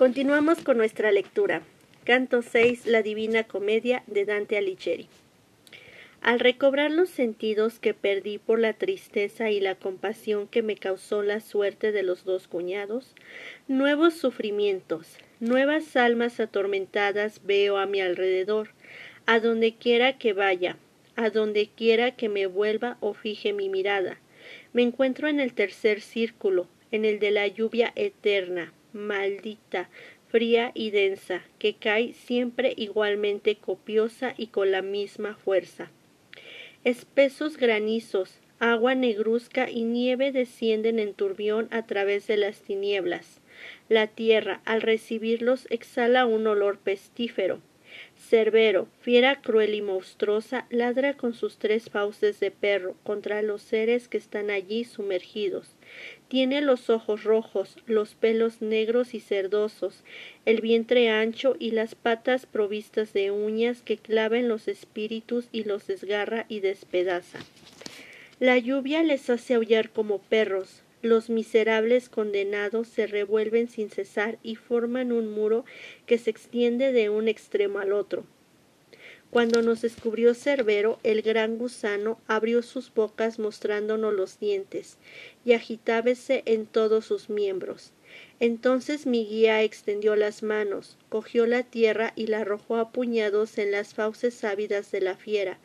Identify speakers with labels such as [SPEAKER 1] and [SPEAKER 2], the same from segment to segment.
[SPEAKER 1] Continuamos con nuestra lectura. Canto 6, La Divina Comedia de Dante Alighieri. Al recobrar los sentidos que perdí por la tristeza y la compasión que me causó la suerte de los dos cuñados, nuevos sufrimientos, nuevas almas atormentadas veo a mi alrededor, a donde quiera que vaya, a donde quiera que me vuelva o fije mi mirada. Me encuentro en el tercer círculo, en el de la lluvia eterna, maldita, fría y densa, que cae siempre igualmente copiosa y con la misma fuerza. Espesos granizos, agua negruzca y nieve descienden en turbión a través de las tinieblas. La tierra, al recibirlos, exhala un olor pestífero. Cerbero, fiera cruel y monstruosa, ladra con sus tres fauces de perro contra los seres que están allí sumergidos. Tiene los ojos rojos, los pelos negros y cerdosos, el vientre ancho y las patas provistas de uñas que claven los espíritus y los desgarra y despedaza. La lluvia les hace aullar como perros, los miserables condenados se revuelven sin cesar y forman un muro que se extiende de un extremo al otro. Cuando nos descubrió Cerbero, el gran gusano abrió sus bocas mostrándonos los dientes, y agitábase en todos sus miembros. Entonces mi guía extendió las manos, cogió la tierra y la arrojó a puñados en las fauces ávidas de la fiera,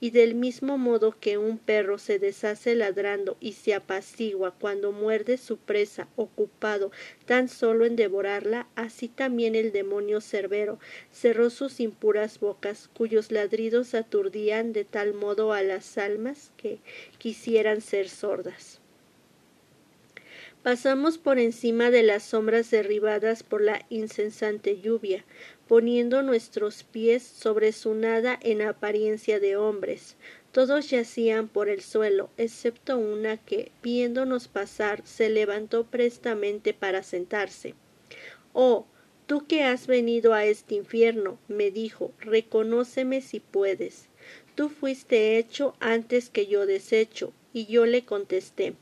[SPEAKER 1] y del mismo modo que un perro se deshace ladrando y se apacigua cuando muerde su presa, ocupado tan solo en devorarla, así también el demonio cerbero cerró sus impuras bocas, cuyos ladridos aturdían de tal modo a las almas que quisieran ser sordas. Pasamos por encima de las sombras derribadas por la incesante lluvia, poniendo nuestros pies sobre su nada en apariencia de hombres. Todos yacían por el suelo, excepto una que, viéndonos pasar, se levantó prestamente para sentarse. Oh, tú que has venido a este infierno, me dijo, reconóceme si puedes. Tú fuiste hecho antes que yo deshecho, y yo le contesté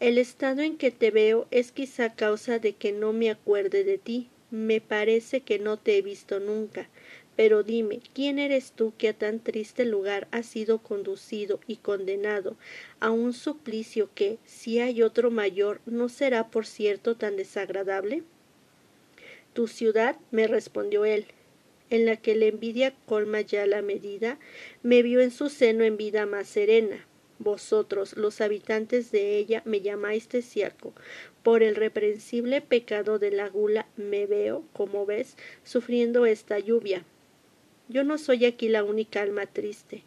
[SPEAKER 1] el estado en que te veo es quizá causa de que no me acuerde de ti. Me parece que no te he visto nunca. Pero dime, ¿quién eres tú que a tan triste lugar has sido conducido y condenado a un suplicio que, si hay otro mayor, no será por cierto tan desagradable? Tu ciudad, me respondió él, en la que la envidia colma ya la medida, me vio en su seno en vida más serena, vosotros, los habitantes de ella, me llamáis tesiaco. Por el reprensible pecado de la gula me veo, como ves, sufriendo esta lluvia. Yo no soy aquí la única alma triste.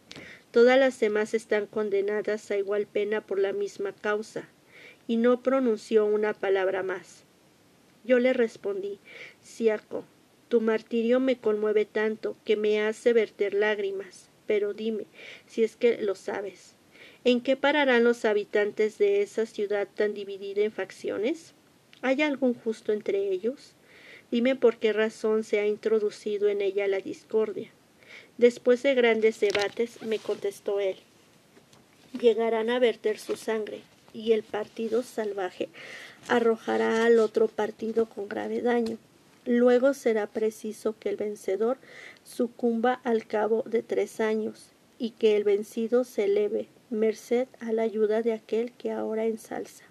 [SPEAKER 1] Todas las demás están condenadas a igual pena por la misma causa. Y no pronunció una palabra más. Yo le respondí, Siaco, tu martirio me conmueve tanto que me hace verter lágrimas. Pero dime, si es que lo sabes, ¿En qué pararán los habitantes de esa ciudad tan dividida en facciones? ¿Hay algún justo entre ellos? Dime por qué razón se ha introducido en ella la discordia. Después de grandes debates, me contestó él, llegarán a verter su sangre, y el partido salvaje arrojará al otro partido con grave daño. Luego será preciso que el vencedor sucumba al cabo de tres años, y que el vencido se eleve merced a la ayuda de aquel que ahora ensalza.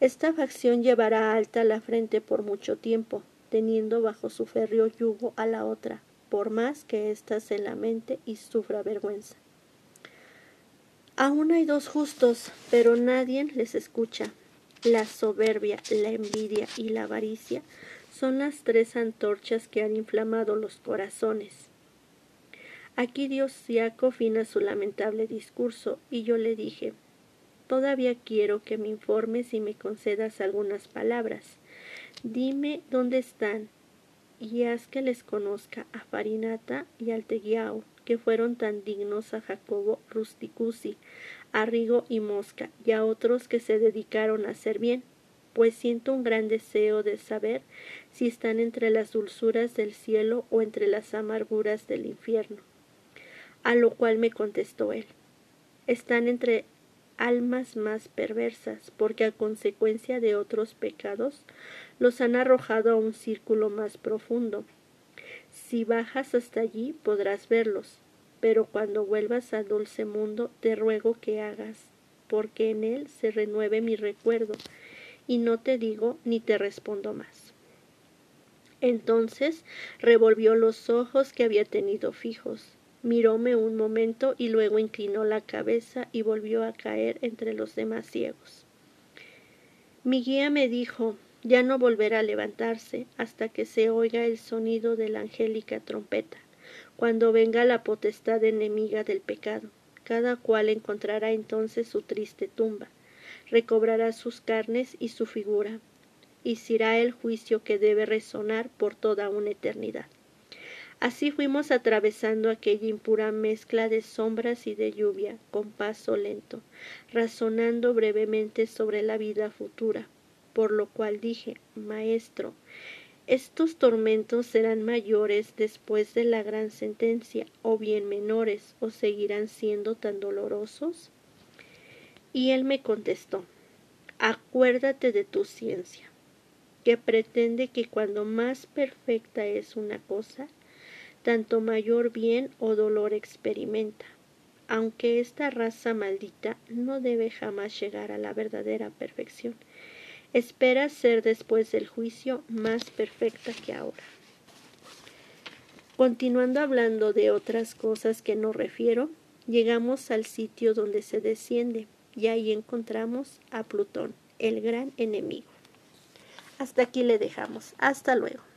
[SPEAKER 1] Esta facción llevará alta la frente por mucho tiempo, teniendo bajo su férreo yugo a la otra, por más que ésta se lamente y sufra vergüenza. Aún hay dos justos, pero nadie les escucha. La soberbia, la envidia y la avaricia son las tres antorchas que han inflamado los corazones. Aquí fin a su lamentable discurso, y yo le dije Todavía quiero que me informes y me concedas algunas palabras. Dime dónde están, y haz que les conozca a Farinata y al Teguiao, que fueron tan dignos a Jacobo Rusticusi, a Rigo y Mosca, y a otros que se dedicaron a hacer bien, pues siento un gran deseo de saber si están entre las dulzuras del cielo o entre las amarguras del infierno. A lo cual me contestó él, están entre almas más perversas, porque a consecuencia de otros pecados los han arrojado a un círculo más profundo. Si bajas hasta allí podrás verlos, pero cuando vuelvas al dulce mundo te ruego que hagas, porque en él se renueve mi recuerdo, y no te digo ni te respondo más. Entonces revolvió los ojos que había tenido fijos, miróme un momento y luego inclinó la cabeza y volvió a caer entre los demás ciegos. Mi guía me dijo ya no volverá a levantarse hasta que se oiga el sonido de la angélica trompeta, cuando venga la potestad enemiga del pecado. Cada cual encontrará entonces su triste tumba, recobrará sus carnes y su figura, y será el juicio que debe resonar por toda una eternidad. Así fuimos atravesando aquella impura mezcla de sombras y de lluvia, con paso lento, razonando brevemente sobre la vida futura, por lo cual dije, Maestro, estos tormentos serán mayores después de la gran sentencia, o bien menores, o seguirán siendo tan dolorosos? Y él me contestó, acuérdate de tu ciencia, que pretende que cuando más perfecta es una cosa, tanto mayor bien o dolor experimenta, aunque esta raza maldita no debe jamás llegar a la verdadera perfección, espera ser después del juicio más perfecta que ahora. Continuando hablando de otras cosas que no refiero, llegamos al sitio donde se desciende y ahí encontramos a Plutón, el gran enemigo. Hasta aquí le dejamos. Hasta luego.